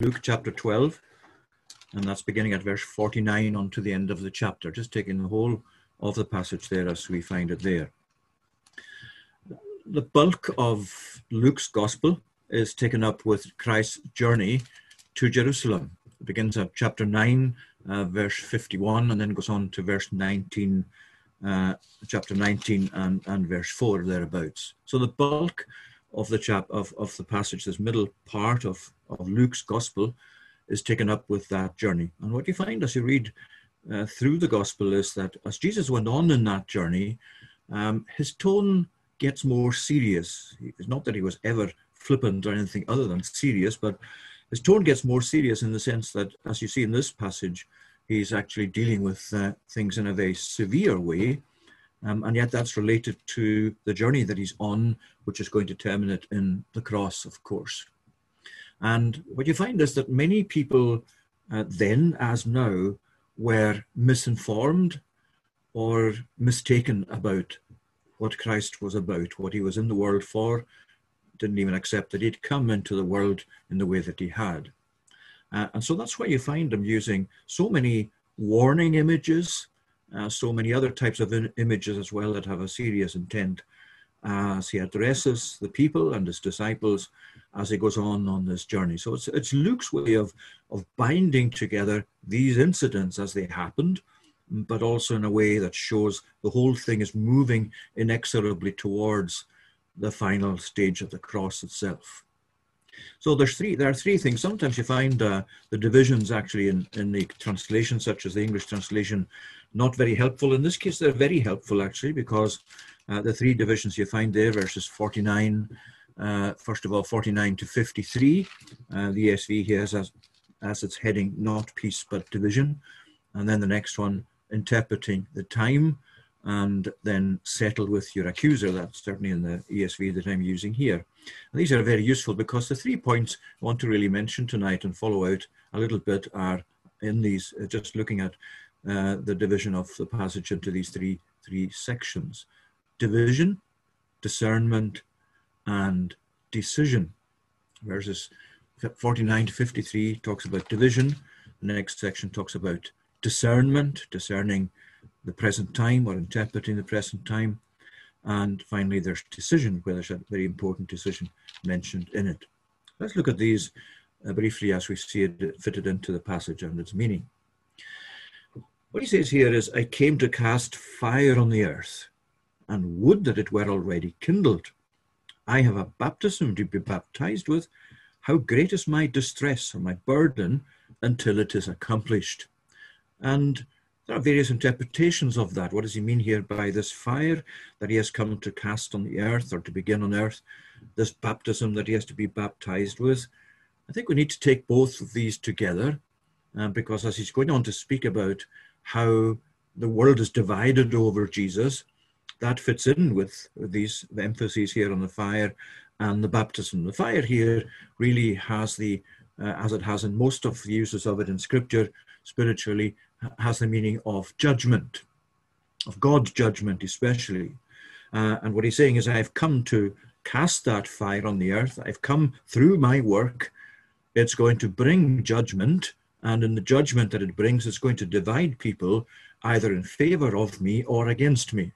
Luke chapter 12, and that's beginning at verse 49 on to the end of the chapter, just taking the whole of the passage there as we find it there. The bulk of Luke's gospel is taken up with Christ's journey to Jerusalem. It begins at chapter 9, uh, verse 51, and then goes on to verse 19, uh, chapter 19 and, and verse 4 thereabouts. So the bulk of the chap of, of the passage, this middle part of, of Luke's gospel, is taken up with that journey. And what you find as you read uh, through the gospel is that as Jesus went on in that journey, um, his tone gets more serious. It's not that he was ever flippant or anything other than serious, but his tone gets more serious in the sense that, as you see in this passage, he's actually dealing with uh, things in a very severe way. Um, and yet that's related to the journey that he's on, which is going to terminate in the cross, of course. And what you find is that many people uh, then, as now, were misinformed or mistaken about what Christ was about, what he was in the world for, didn't even accept that he'd come into the world in the way that he had. Uh, and so that's why you find him using so many warning images, uh, so many other types of in- images as well that have a serious intent as he addresses the people and his disciples as he goes on on this journey. So it's, it's Luke's way of, of binding together these incidents as they happened, but also in a way that shows the whole thing is moving inexorably towards the final stage of the cross itself. So there's three. There are three things. Sometimes you find uh, the divisions actually in, in the translation, such as the English translation, not very helpful. In this case, they're very helpful actually because uh, the three divisions you find there, verses 49, uh, first of all, 49 to 53. Uh, the ESV here has as, as its heading, not peace but division. And then the next one, interpreting the time and then settle with your accuser. That's certainly in the ESV that I'm using here. And these are very useful because the three points I want to really mention tonight and follow out a little bit are in these, uh, just looking at uh, the division of the passage into these three three sections division, discernment, and decision. Verses 49 to 53 talks about division. The next section talks about discernment, discerning the present time or interpreting the present time. And finally, there's decision, where there's a very important decision mentioned in it. Let's look at these uh, briefly as we see it fitted into the passage and its meaning. What he says here is, I came to cast fire on the earth, and would that it were already kindled. I have a baptism to be baptized with. How great is my distress or my burden until it is accomplished. And there are various interpretations of that. What does he mean here by this fire that he has come to cast on the earth or to begin on earth? This baptism that he has to be baptized with? I think we need to take both of these together uh, because as he's going on to speak about how the world is divided over Jesus, that fits in with these emphases here on the fire and the baptism. The fire here really has the, uh, as it has in most of the uses of it in Scripture, spiritually, has the meaning of judgment, of God's judgment especially. Uh, and what he's saying is, I've come to cast that fire on the earth. I've come through my work. It's going to bring judgment. And in the judgment that it brings, it's going to divide people either in favor of me or against me.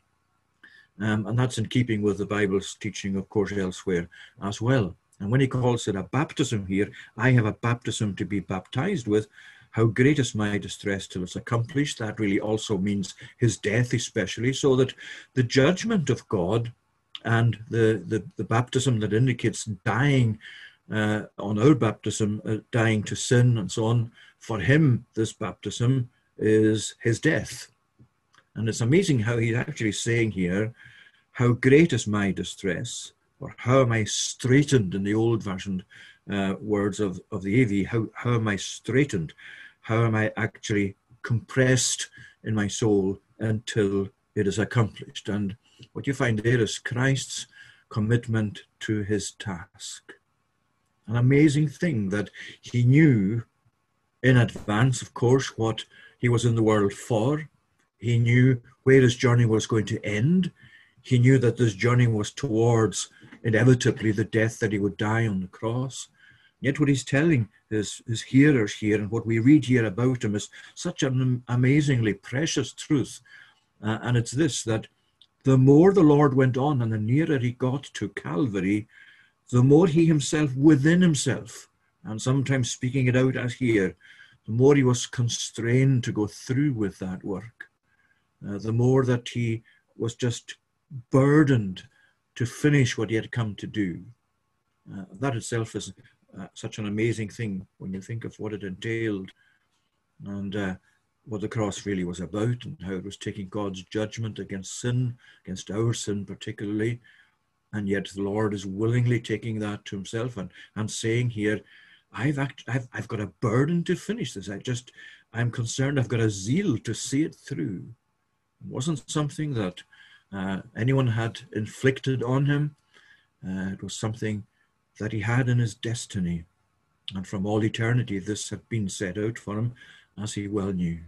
Um, and that's in keeping with the Bible's teaching, of course, elsewhere as well. And when he calls it a baptism here, I have a baptism to be baptized with. How great is my distress till it's accomplished. That really also means his death, especially, so that the judgment of God and the, the, the baptism that indicates dying uh, on our baptism, uh, dying to sin and so on, for him, this baptism is his death. And it's amazing how he's actually saying here, How great is my distress, or how am I straitened in the old version uh, words of, of the AV, how, how am I straitened? How am I actually compressed in my soul until it is accomplished? And what you find there is Christ's commitment to his task. An amazing thing that he knew in advance, of course, what he was in the world for, he knew where his journey was going to end. He knew that this journey was towards inevitably the death that he would die on the cross. Yet what he's telling his, his hearers here and what we read here about him is such an amazingly precious truth. Uh, and it's this that the more the Lord went on and the nearer he got to Calvary, the more he himself within himself, and sometimes speaking it out as here, the more he was constrained to go through with that work, uh, the more that he was just burdened to finish what he had come to do. Uh, that itself is uh, such an amazing thing when you think of what it entailed and uh, what the cross really was about and how it was taking God's judgment against sin, against our sin particularly. And yet the Lord is willingly taking that to himself and, and saying here, I've, act, I've, I've got a burden to finish this. I just, I'm concerned, I've got a zeal to see it through. It wasn't something that anyone had inflicted on him. Uh, it was something that he had in his destiny. And from all eternity, this had been set out for him, as he well knew.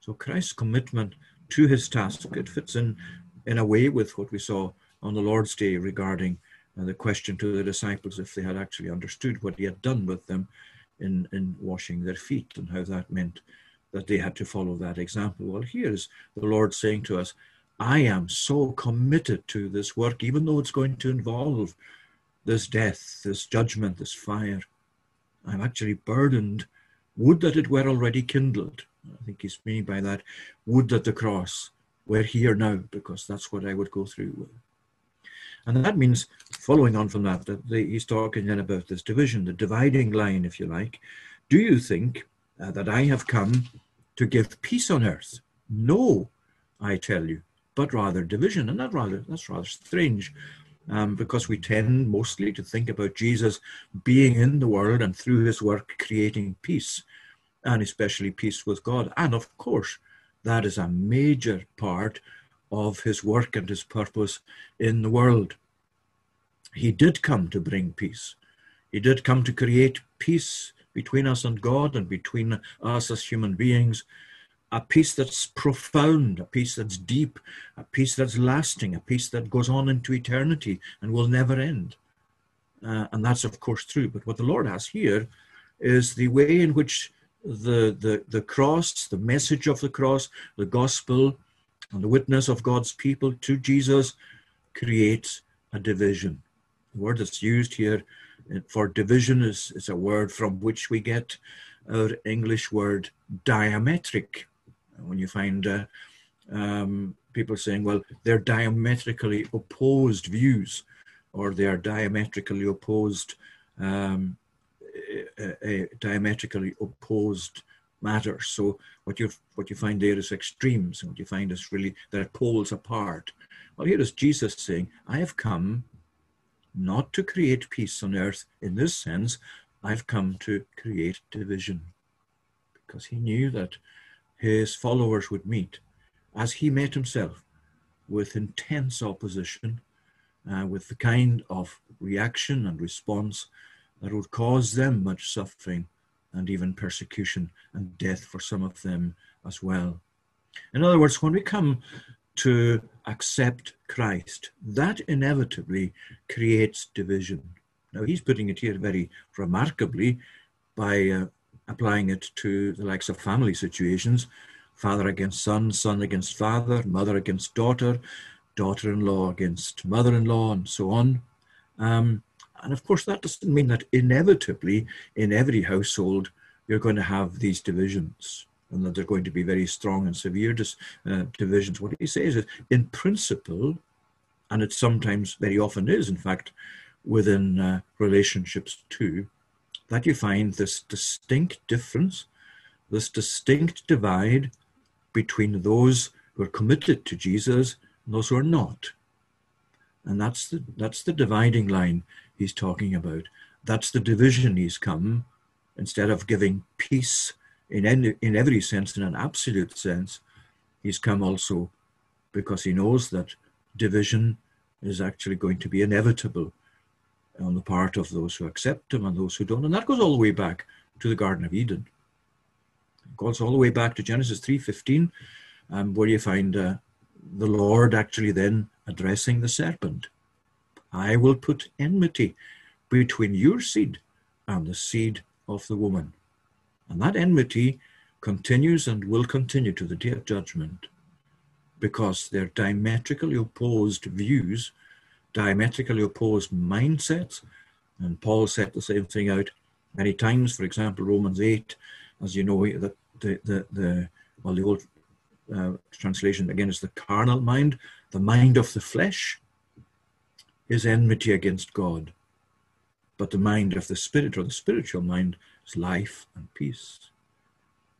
So Christ's commitment to his task, it fits in in a way with what we saw on the Lord's Day regarding uh, the question to the disciples if they had actually understood what he had done with them in, in washing their feet and how that meant that they had to follow that example. Well, here's the Lord saying to us, I am so committed to this work, even though it's going to involve this death, this judgment, this fire. I'm actually burdened. Would that it were already kindled. I think he's meaning by that, would that the cross were here now, because that's what I would go through with. And that means, following on from that, that he's talking then about this division, the dividing line, if you like. Do you think uh, that I have come to give peace on earth? No, I tell you, but rather division. And that rather that's rather strange um, because we tend mostly to think about Jesus being in the world and through his work creating peace, and especially peace with God. And of course, that is a major part of his work and his purpose in the world. He did come to bring peace. He did come to create peace between us and God and between us as human beings a peace that's profound, a peace that's deep, a peace that's lasting, a peace that goes on into eternity and will never end. Uh, and that's, of course, true. But what the Lord has here is the way in which the, the, the cross, the message of the cross, the gospel, and the witness of God's people to Jesus creates a division. The word that's used here for division is, is a word from which we get our English word diametric when you find uh, um, people saying, well, they're diametrically opposed views or they are diametrically opposed, um, a, a diametrically opposed matters. So what you what you find there is extremes, and what you find is really they're poles apart. Well, here is Jesus saying, "I have come not to create peace on earth in this sense. I've come to create division," because he knew that his followers would meet, as he met himself, with intense opposition, uh, with the kind of reaction and response that would cause them much suffering and even persecution and death for some of them as well. In other words, when we come to accept Christ, that inevitably creates division. Now, he's putting it here very remarkably by uh, applying it to the likes of family situations father against son, son against father, mother against daughter, daughter in law against mother in law, and so on. Um, and of course, that doesn't mean that inevitably in every household you're going to have these divisions and that they're going to be very strong and severe dis, uh, divisions. What he says is, in principle, and it sometimes very often is, in fact, within uh, relationships too, that you find this distinct difference, this distinct divide between those who are committed to Jesus and those who are not. And that's the, that's the dividing line he's talking about. That's the division he's come. Instead of giving peace in, any, in every sense, in an absolute sense, he's come also because he knows that division is actually going to be inevitable on the part of those who accept him and those who don't. And that goes all the way back to the Garden of Eden. It goes all the way back to Genesis 3.15, um, where you find uh, the Lord actually then addressing the serpent. I will put enmity between your seed and the seed of the woman. And that enmity continues and will continue to the day of judgment because they're diametrically opposed views, diametrically opposed mindsets. And Paul set the same thing out many times. For example, Romans 8, as you know, the, the, the, the well, the old uh, translation again is the carnal mind, the mind of the flesh is enmity against God. But the mind of the spirit or the spiritual mind is life and peace.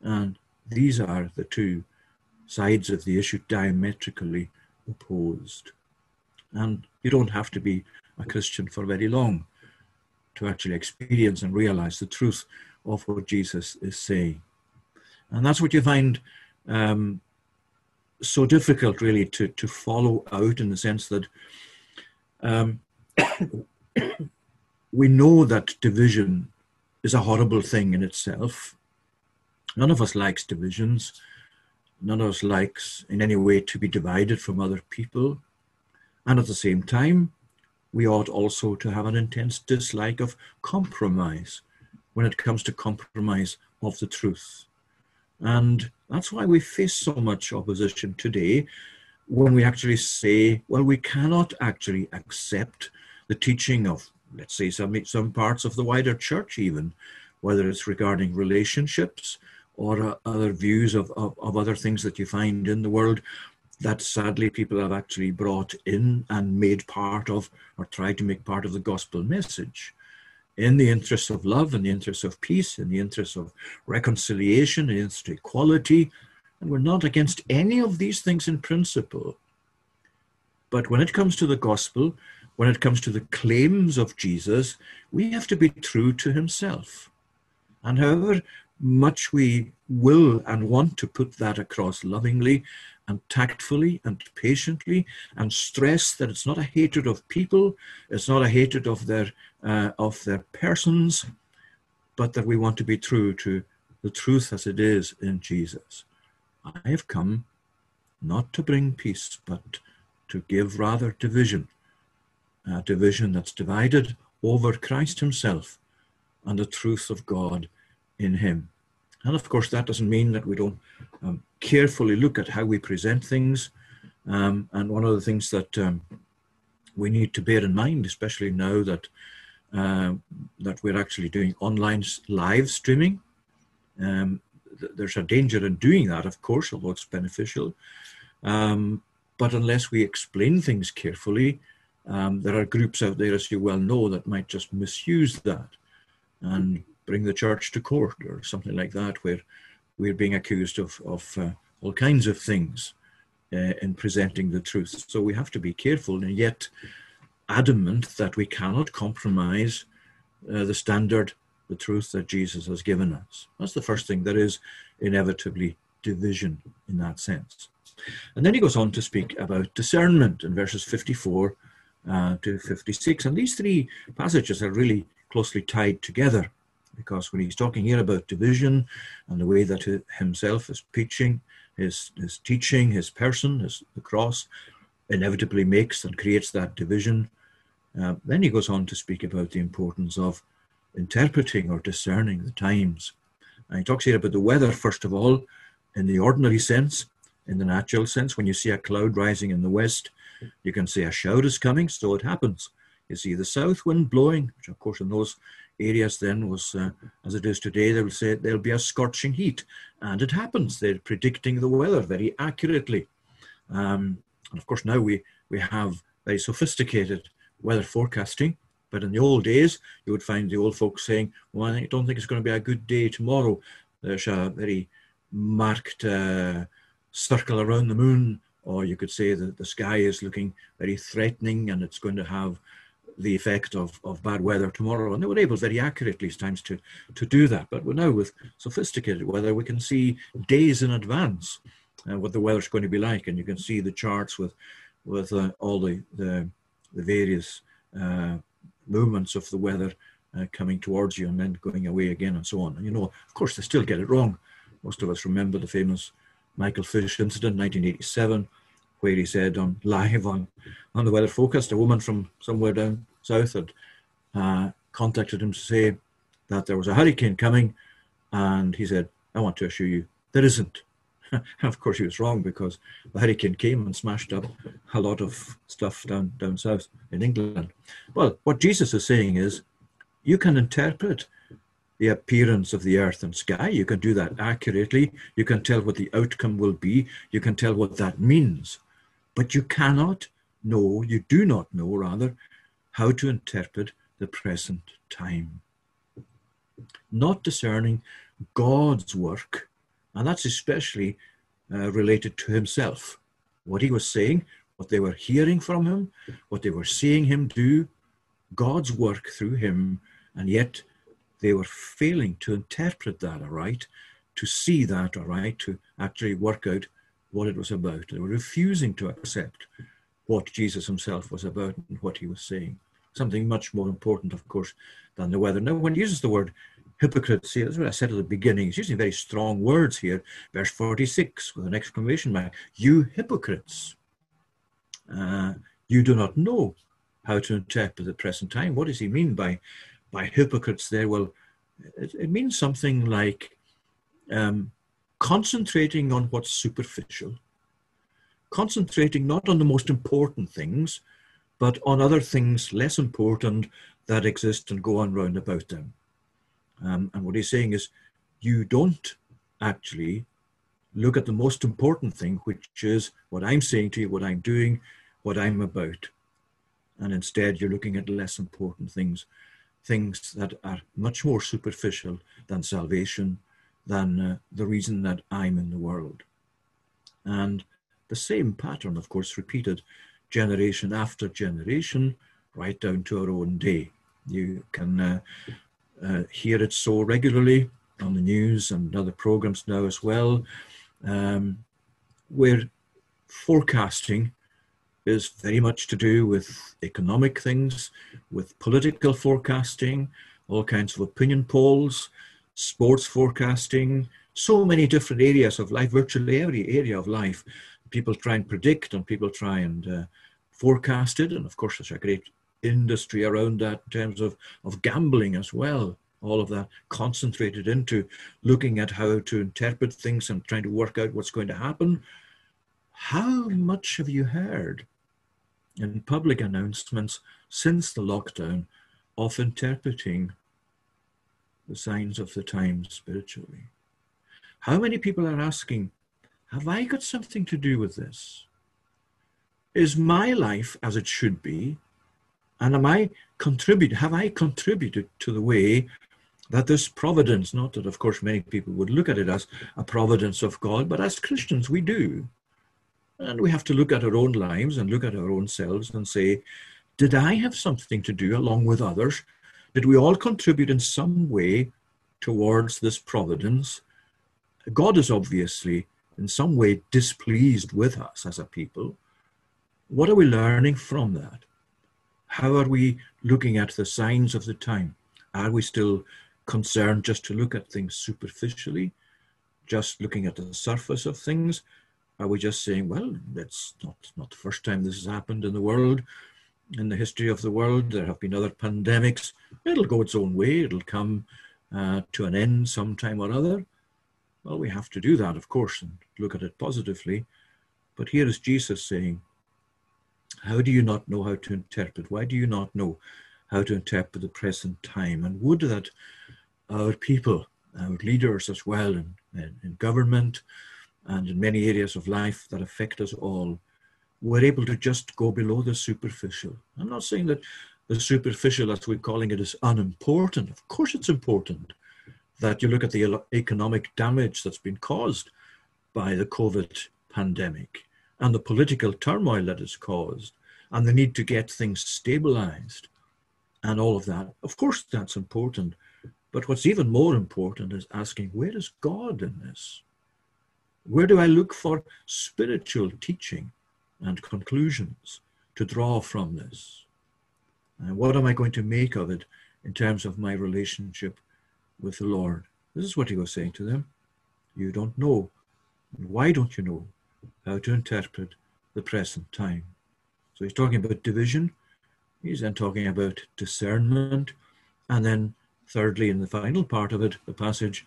And these are the two sides of the issue diametrically opposed. And you don't have to be a Christian for very long to actually experience and realize the truth of what Jesus is saying. And that's what you find um, so difficult, really, to, to follow out in the sense that um, we know that division is a horrible thing in itself. None of us likes divisions. None of us likes in any way to be divided from other people. And at the same time, we ought also to have an intense dislike of compromise when it comes to compromise of the truth. And that's why we face so much opposition today when we actually say, well, we cannot actually accept the teaching of, let's say, some, some parts of the wider church, even, whether it's regarding relationships or uh, other views of, of, of other things that you find in the world that sadly people have actually brought in and made part of or tried to make part of the gospel message in the interest of love, in the interest of peace, in the interest of reconciliation, in the interest of equality. And we're not against any of these things in principle. But when it comes to the gospel, when it comes to the claims of Jesus, we have to be true to himself. And however much we will and want to put that across lovingly and tactfully and patiently and stress that it's not a hatred of people, it's not a hatred of their uh, of their persons, but that we want to be true to the truth as it is in Jesus. I have come not to bring peace, but to give rather division, a division that's divided over Christ Himself and the truth of God in Him. And of course, that doesn't mean that we don't um, carefully look at how we present things. Um, and one of the things that um, we need to bear in mind, especially now that uh, that we're actually doing online live streaming, um, th- there's a danger in doing that, of course, although it's beneficial. Um, but unless we explain things carefully, there are groups out there, as you well know, that might just misuse that and bring the church to court or something like that, where we're being accused of, of uh, all kinds of things uh, in presenting the truth. So we have to be careful and yet adamant that we cannot compromise uh, the standard, the truth that Jesus has given us. That's the first thing. There is inevitably division in that sense. And then he goes on to speak about discernment in verses 54 uh, to 56. And these three passages are really closely tied together because when he's talking here about division and the way that himself is preaching, his, his teaching, his person, his, the cross, inevitably makes and creates that division. Uh, then he goes on to speak about the importance of interpreting or discerning the times. And he talks here about the weather, first of all, in the ordinary sense, in the natural sense. When you see a cloud rising in the west, you can say a shower is coming, so it happens. You see the south wind blowing, which of course in those areas then was, uh, as it is today, they will say there'll be a scorching heat. And it happens. They're predicting the weather very accurately. Um, and of course, now we, we have very sophisticated weather forecasting. But in the old days, you would find the old folks saying, Well, I don't think it's going to be a good day tomorrow. There's a very marked uh, circle around the moon, or you could say that the sky is looking very threatening and it's going to have the effect of, of bad weather tomorrow. And they were able very accurately at times to, to do that. But we're now with sophisticated weather, we can see days in advance uh, what the weather's going to be like. And you can see the charts with, with uh, all the, the, the various uh, movements of the weather uh, coming towards you and then going away again and so on. And you know, of course, they still get it wrong. Most of us remember the famous Michael Fish incident, 1987 where he said on live on, on the weather focused, a woman from somewhere down south had uh, contacted him to say that there was a hurricane coming, and he said, I want to assure you there isn't. of course, he was wrong because the hurricane came and smashed up a lot of stuff down, down south in England. Well, what Jesus is saying is you can interpret the appearance of the earth and sky. You can do that accurately. You can tell what the outcome will be. You can tell what that means. But you cannot know, you do not know, rather, how to interpret the present time. Not discerning God's work, and that's especially uh, related to himself. What he was saying, what they were hearing from him, what they were seeing him do, God's work through him, and yet they were failing to interpret that aright, to see that aright, to actually work out what it was about. They were refusing to accept what Jesus himself was about and what he was saying. Something much more important, of course, than the weather. Now, when he uses the word hypocrites, see, that's what I said at the beginning. He's using very strong words here. Verse 46 with an exclamation mark You hypocrites, uh, you do not know how to interpret the present time. What does he mean by, by hypocrites there? Well, it, it means something like um, concentrating on what's superficial, concentrating not on the most important things, but on other things less important that exist and go on round about them. Um, and what he's saying is, you don't actually look at the most important thing, which is what I'm saying to you, what I'm doing, what I'm about. And instead, you're looking at less important things, things that are much more superficial than salvation, than uh, the reason that I'm in the world. And the same pattern, of course, repeated generation after generation, right down to our own day. You can uh, uh, hear it so regularly on the news and other programs now as well, um, where forecasting is very much to do with economic things, with political forecasting, all kinds of opinion polls, sports forecasting, so many different areas of life, virtually every area of life. People try and predict and people try and uh, forecast it. And of course, there's a great industry around that in terms of, of gambling as well. All of that concentrated into looking at how to interpret things and trying to work out what's going to happen. How much have you heard in public announcements since the lockdown of interpreting the signs of the times spiritually. How many people are asking, Have I got something to do with this? Is my life as it should be? And am I contribute? Have I contributed to the way that this providence, not that of course many people would look at it as a providence of God, but as Christians we do. And we have to look at our own lives and look at our own selves and say, did I have something to do along with others did we all contribute in some way towards this providence? God is obviously in some way displeased with us as a people. What are we learning from that? How are we looking at the signs of the time? Are we still concerned just to look at things superficially, just looking at the surface of things? Are we just saying, well, that's not, not the first time this has happened in the world in the history of the world. There have been other pandemics. It'll go its own way. It'll come uh, to an end sometime or other. Well, we have to do that, of course, and look at it positively. But here is Jesus saying, How do you not know how to interpret? Why do you not know how to interpret the present time? And would that our people, our leaders as well, in, in, in government and in many areas of life that affect us all, we're able to just go below the superficial. I'm not saying that the superficial, as we're calling it, is unimportant. Of course, it's important that you look at the economic damage that's been caused by the COVID pandemic and the political turmoil that it's caused and the need to get things stabilized and all of that. Of course, that's important. But what's even more important is asking, where is God in this? Where do I look for spiritual teaching? And conclusions to draw from this. And what am I going to make of it in terms of my relationship with the Lord? This is what he was saying to them. You don't know. Why don't you know how to interpret the present time? So he's talking about division. He's then talking about discernment. And then thirdly, in the final part of it, the passage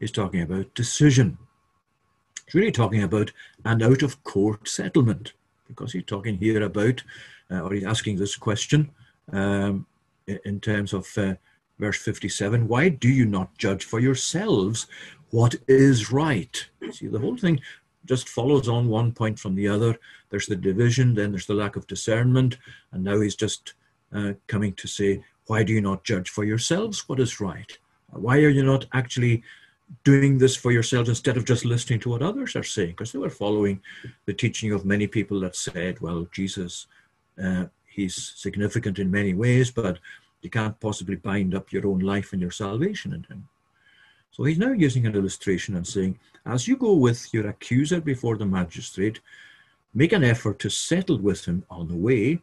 is talking about decision. It's really talking about an out of court settlement because he's talking here about, uh, or he's asking this question um, in terms of uh, verse 57 why do you not judge for yourselves what is right? See, the whole thing just follows on one point from the other. There's the division, then there's the lack of discernment, and now he's just uh, coming to say, why do you not judge for yourselves what is right? Why are you not actually doing this for yourselves instead of just listening to what others are saying? Because they were following the teaching of many people that said, well, Jesus, uh, he's significant in many ways, but you can't possibly bind up your own life and your salvation in him. So he's now using an illustration and saying, as you go with your accuser before the magistrate, make an effort to settle with him on the way,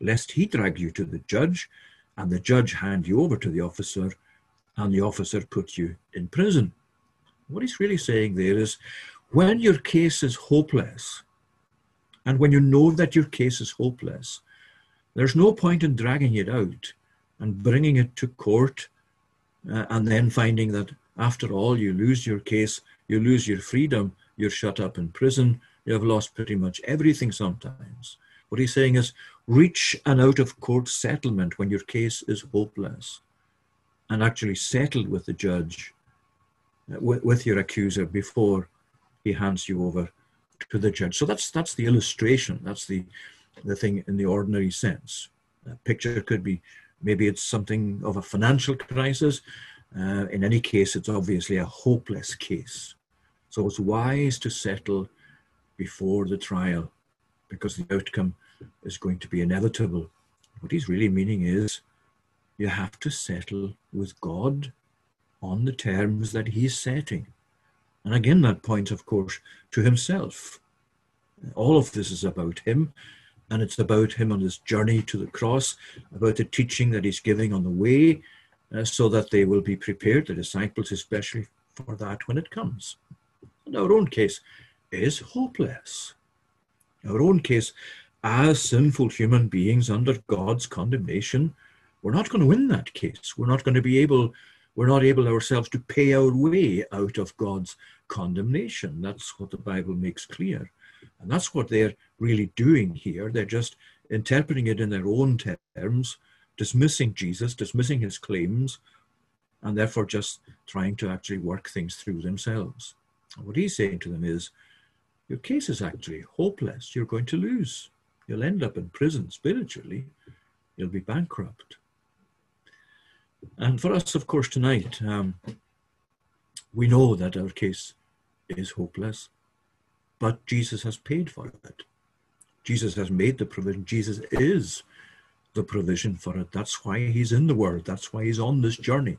lest he drag you to the judge, and the judge hand you over to the officer, and the officer put you in prison. What he's really saying there is, when your case is hopeless, and when you know that your case is hopeless, there's no point in dragging it out and bringing it to court uh, and then finding that after all, you lose your case, you lose your freedom, you're shut up in prison, you have lost pretty much everything sometimes. What he's saying is reach an out of court settlement when your case is hopeless and actually settled with the judge, uh, with, with your accuser before he hands you over to the judge. So that's that's the illustration. That's the the thing in the ordinary sense. A picture could be maybe it's something of a financial crisis. Uh, in any case, it's obviously a hopeless case. So it's wise to settle before the trial because the outcome is going to be inevitable. What he's really meaning is you have to settle with God on the terms that he's setting. And again, that points, of course, to himself. All of this is about him, and it's about him on his journey to the cross, about the teaching that he's giving on the way, uh, so that they will be prepared, the disciples especially, for that when it comes. And our own case is hopeless. Our own case, as sinful human beings under God's condemnation, we're not going to win that case. We're not going to be able, we're not able ourselves to pay our way out of God's condemnation. That's what the Bible makes clear. And that's what they're really doing here. They're just interpreting it in their own terms dismissing Jesus, dismissing his claims, and therefore just trying to actually work things through themselves. what he's saying to them is, your case is actually hopeless. You're going to lose. You'll end up in prison spiritually. You'll be bankrupt. And for us, of course, tonight, um, we know that our case is hopeless, but Jesus has paid for it. Jesus has made the provision. Jesus is the provision for it. That's why he's in the world. That's why he's on this journey.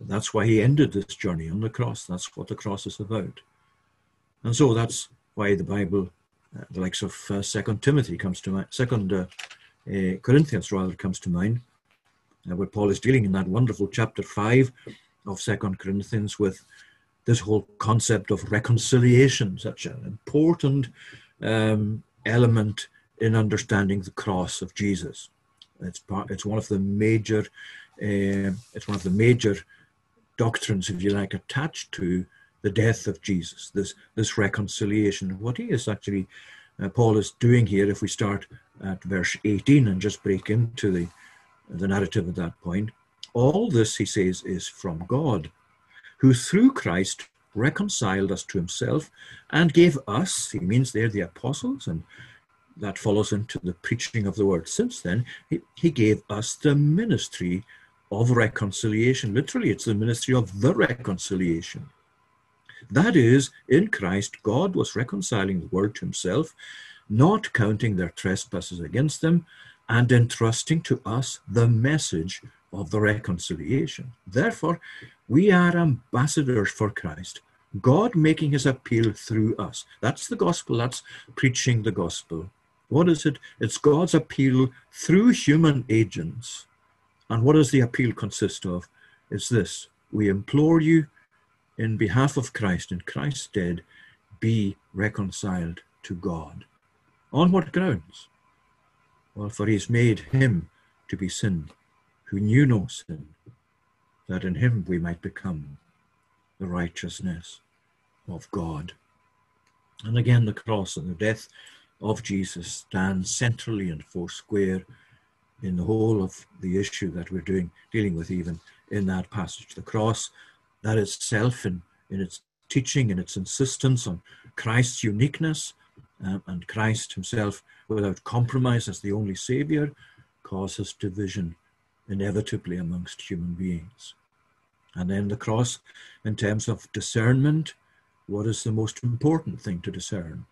That's why he ended this journey on the cross. That's what the cross is about. And so that's why the Bible, uh, the likes of uh, Second Timothy comes to mind, Second uh, uh, Corinthians rather comes to mind, where Paul is dealing in that wonderful chapter five of Second Corinthians with this whole concept of reconciliation, such an important um, element in understanding the cross of Jesus. It's part. It's one of the major. Uh, it's one of the major doctrines, if you like, attached to the death of Jesus. This this reconciliation. What he is actually, uh, Paul is doing here. If we start at verse 18 and just break into the the narrative at that point, all this he says is from God, who through Christ reconciled us to himself and gave us, he means there the apostles and that follows into the preaching of the word. Since then, he, he gave us the ministry of reconciliation. Literally, it's the ministry of the reconciliation. That is, in Christ, God was reconciling the world to himself, not counting their trespasses against them, and entrusting to us the message of the reconciliation. Therefore, we are ambassadors for Christ, God making his appeal through us. That's the gospel, that's preaching the gospel. What is it? It's God's appeal through human agents. And what does the appeal consist of? It's this We implore you, in behalf of Christ, in Christ's stead, be reconciled to God. On what grounds? Well, for he's made him to be sin, who knew no sin, that in him we might become the righteousness of God. And again, the cross and the death of Jesus stands centrally and foursquare in the whole of the issue that we're doing, dealing with even in that passage. The cross, that itself, in, in its teaching and its insistence on Christ's uniqueness um, and Christ himself without compromise as the only Savior, causes division inevitably amongst human beings. And then the cross, in terms of discernment, what is the most important thing to discern?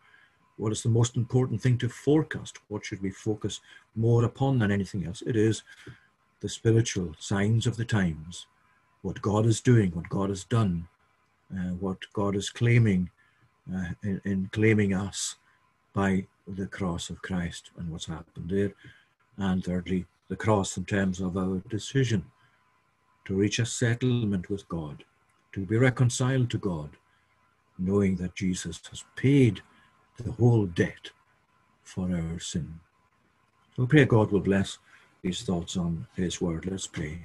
What is the most important thing to forecast? What should we focus more upon than anything else? It is the spiritual signs of the times, what God is doing, what God has done, uh, what God is claiming uh, in, in, claiming us by the cross of Christ and what's happened there. And thirdly, the cross in terms of our decision to reach a settlement with God, to be reconciled to God, knowing that Jesus has paid the whole debt for our sin. So we pray God will bless these thoughts on His word. Let's pray.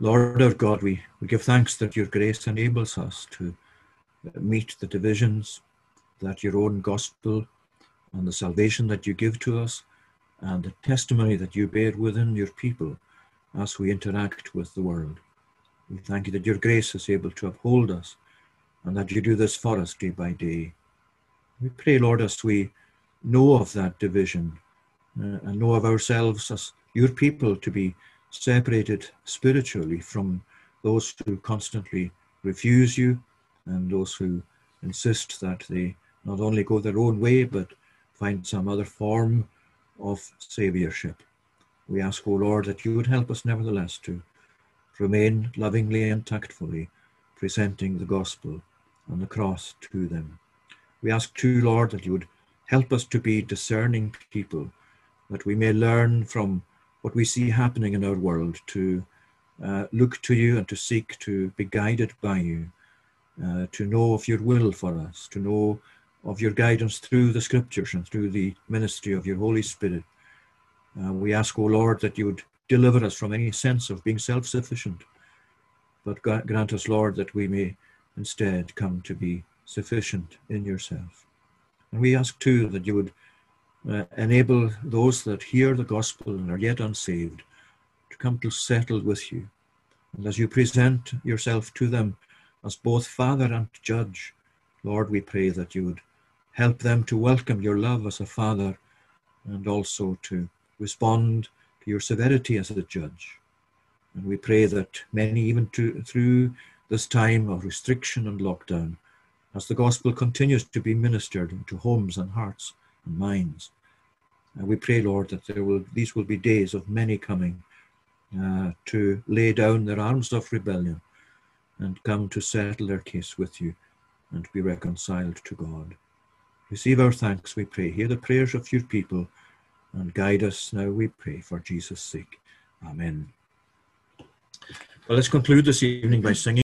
Lord our God, we, we give thanks that your grace enables us to meet the divisions that your own gospel and the salvation that you give to us and the testimony that you bear within your people as we interact with the world. We thank you that your grace is able to uphold us and that you do this for us day by day. We pray, Lord, as we know of that division uh, and know of ourselves as your people to be separated spiritually from those who constantly refuse you and those who insist that they not only go their own way but find some other form of saviourship. We ask, O Lord, that you would help us nevertheless to remain lovingly and tactfully presenting the gospel and the cross to them. We ask too, Lord, that you would help us to be discerning people, that we may learn from what we see happening in our world to uh, look to you and to seek to be guided by you, uh, to know of your will for us, to know of your guidance through the scriptures and through the ministry of your Holy Spirit. Uh, we ask, O Lord, that you would deliver us from any sense of being self sufficient, but grant us, Lord, that we may instead come to be sufficient in yourself. And we ask too that you would uh, enable those that hear the gospel and are yet unsaved to come to settle with you. And as you present yourself to them as both Father and Judge, Lord, we pray that you would help them to welcome your love as a Father and also to respond to your severity as a Judge. And we pray that many, even to, through this time of restriction and lockdown, as the gospel continues to be ministered into homes and hearts and minds. And we pray, Lord, that there will these will be days of many coming uh, to lay down their arms of rebellion and come to settle their case with you and be reconciled to God. Receive our thanks, we pray. Hear the prayers of your people and guide us now, we pray, for Jesus' sake. Amen. Well, let's conclude this evening by singing.